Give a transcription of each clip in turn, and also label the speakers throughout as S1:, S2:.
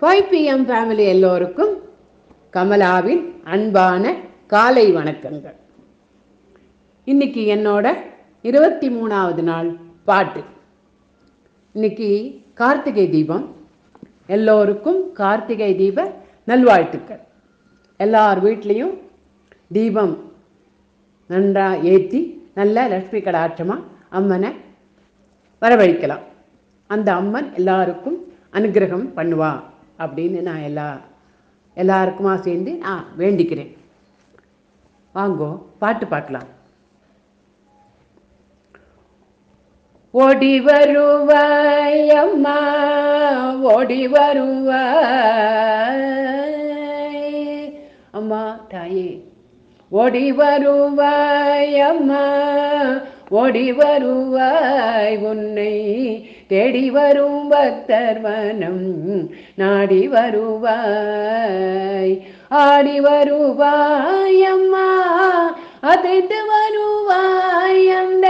S1: Five PM family எல்லோருக்கும் கமலாவின் அன்பான காலை வணக்கங்கள். இன்னைக்கு என்னோட இருபத்தி மூணாவது நாள் பாட்டு. இன்னைக்கு கார்த்திகை தீபம். எல்லோருக்கும் கார்த்திகை தீப நல்வாழ்த்துக்கள். எல்லார் வீட்லேயும் தீபம் நன்றாக ஏற்றி நல்ல லட்சுமி கடாட்சமாக அம்மனை வரவழைக்கலாம். அந்த அம்மன் எல்லாருக்கும் அனுகிரகம் பண்ணுவா. அப்படின்னு நான் எல்லா எல்லாருக்குமா சேர்ந்து நான் வேண்டிக்கிறேன். வாங்கோ பாட்டு பாடலாம். ஓடி வருவாய் அம்மா ஓடி வருவாய் அம்மா தாயே ஓடி வருவாய் அம்மா ஓடி வருவாய் உன்னை தேடி வரும் பக்தர் மனம். நாடி வருவாய் ஆடி வருவாய் அம்மா. அதைத்து வருவாய் அந்த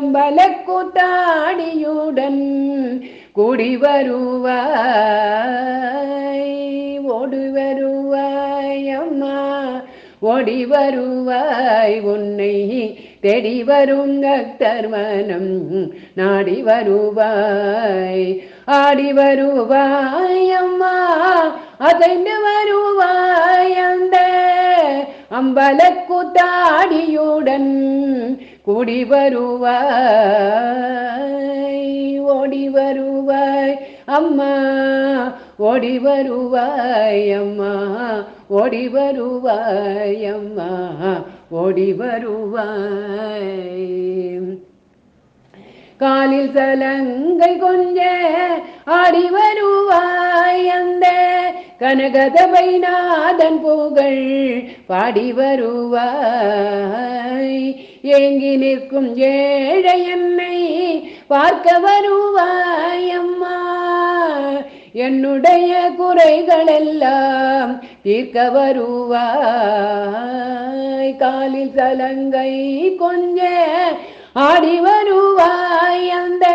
S1: அம்பல கூத்தாடியுடன் கூடி வருவாய். ஓடி வருவாய் அம்மா ஓடி வருவாய் உன்னை தேடி வரும் தர்மனம் நாடி வருவாய் ஆடி வருவாய் அம்மா. அதைந்து வருவாய் அந்த அம்பல கூத்தாடியுடன் கூடி வருவாய். ஓடி வருவாய் அம்மா ஓடி வருவாய் அம்மா. ஓடி வருவாய் அம்மா. ஓடி வருவாய். காலில் சலங்கை கொஞ்ச ஆடி வருவாய். அந்த கனகதபை நாதன் புகழ் பாடி வருவாய். ஏங்கி நிற்கும் ஏழை என்னை பார்க்க வருவாய் அம்மா. என்னுடைய குறைகளெல்லாம் தீர்க்க வருவாய். காலில் சலங்கை கொஞ்ச ஆடி வருவாய். அந்த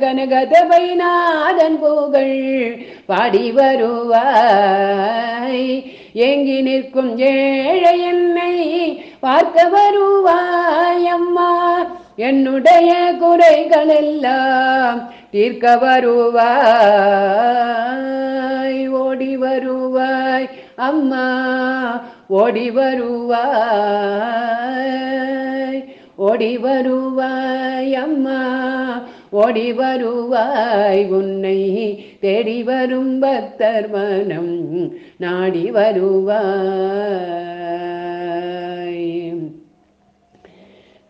S1: கனகதபை நாதன் புகழ் பாடி வருவாய். ஏங்கி நிற்கும் ஏழை என்னை பார்க்க வருவாய். அம்மா என்னுடைய குறைகள் எல்லாம் தீர்க்க வருவாய். ஓடி வருவாய் அம்மா ஓடி வருவாய். ஓடி வருவாய் அம்மா ஓடி வருவாய். உன்னை தேடி வரும் பக்தர் மனம் நாடி வருவாய்.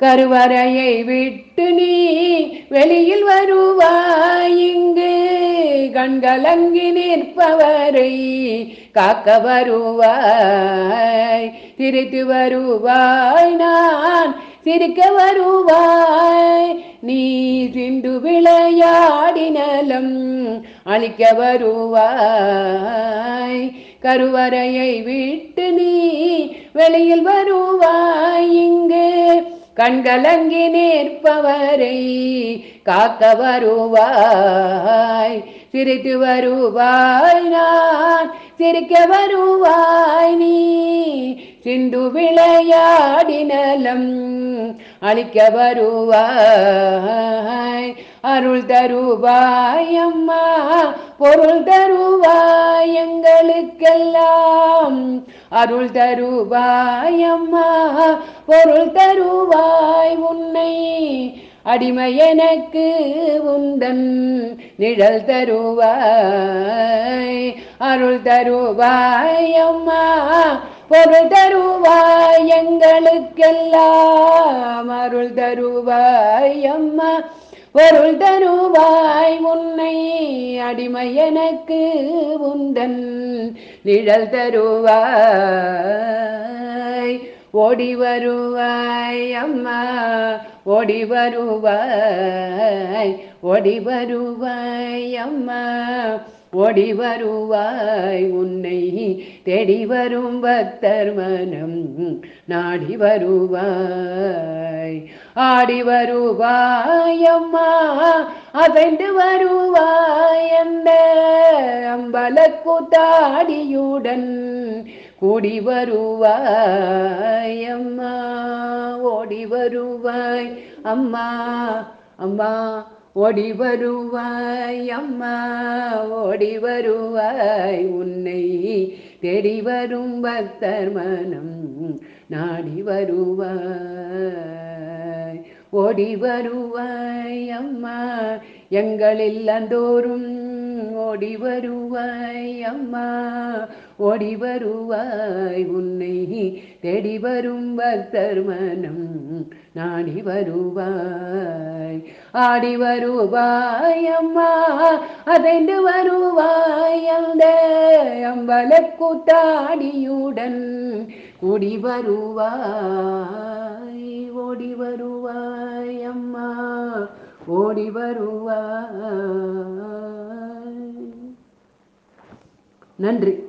S1: கருவறையை விட்டு நீ வெளியில் வருவாய். இங்கு கண்கலங்கி நிற்பவரை காக்க வருவாய். திரித்து வருவாய் நான் சிரிக்க வருவாய். நீ சிந்து விளையாடினலம் அழிக்க வருவாய். கருவறையை விட்டு நீ வெளியில் வருவாய். இங்கு கண்கலங்கி நிற்பவரை காக்க வருவாய். சிரித்து வருவாய் நான் சிரிக்க வருவாய் நீ. சிந்து விளையாடி நலம் அழிக்க வருவாய். அருள் தருவாய் அம்மா. பொருள் தருவாய் எங்களுக்கெல்லாம். அருள் தருவாய் அம்மா பொருள் தருவாய் உன்னை. அடிமை எனக்கு உந்தன் நிழல் தருவாய். அருள் தருவாய் அம்மா பொருள் தருவாய் எங்களுக்கெல்லாம். அருள் தருவாய் அம்மா வருள் தருவாய் உன்னை அடிமை எனக்கு உந்தன் நிழல் தருவாய். ஓடி வருவாய் அம்மா ஓடி வருவாய் ஓடி வருவாய் அம்மா ஓடி வருவாய். உன்னை தேடி வரும் பக்தர் மனம் நாடி வருவாய். ஆடி வருவாய் அம்மா அசைந்து வருவாய் அந்த அம்பல அம்பலக்கூத்தாடியுடன் கூடி வருவாய் அம்மா ஓடி வருவாய் அம்மா அம்மா ஓடி வருவாய் அம்மா ஓடி வருவாய் உன்னை தேடி வரும் பக்தர் மனம் நாடி வருவாய். ஓடி வருவாய் அம்மா. எங்களில் அந்தோறும் ஓடி வருவாய் அம்மா. ஓடி வருவாய் உன்னை தேடி வரும் பக்தர் மனம். நாடி வருவாய் ஆடி வருவாய் அம்மா. அதைந்து வருவாய் அந்த அம்பல அம்பலக்கூத்தாடியுடன் கூடி வருவாய் ஓடி வருவாய். ஓடி வருவாய். நன்றி.